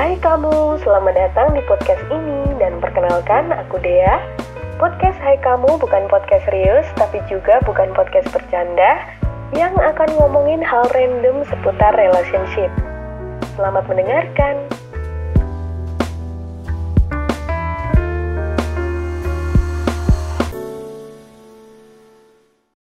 Hai kamu, selamat datang di podcast ini dan perkenalkan aku Dea. Podcast Hai Kamu bukan podcast serius tapi juga bukan podcast bercanda yang akan ngomongin hal random seputar relationship. Selamat mendengarkan.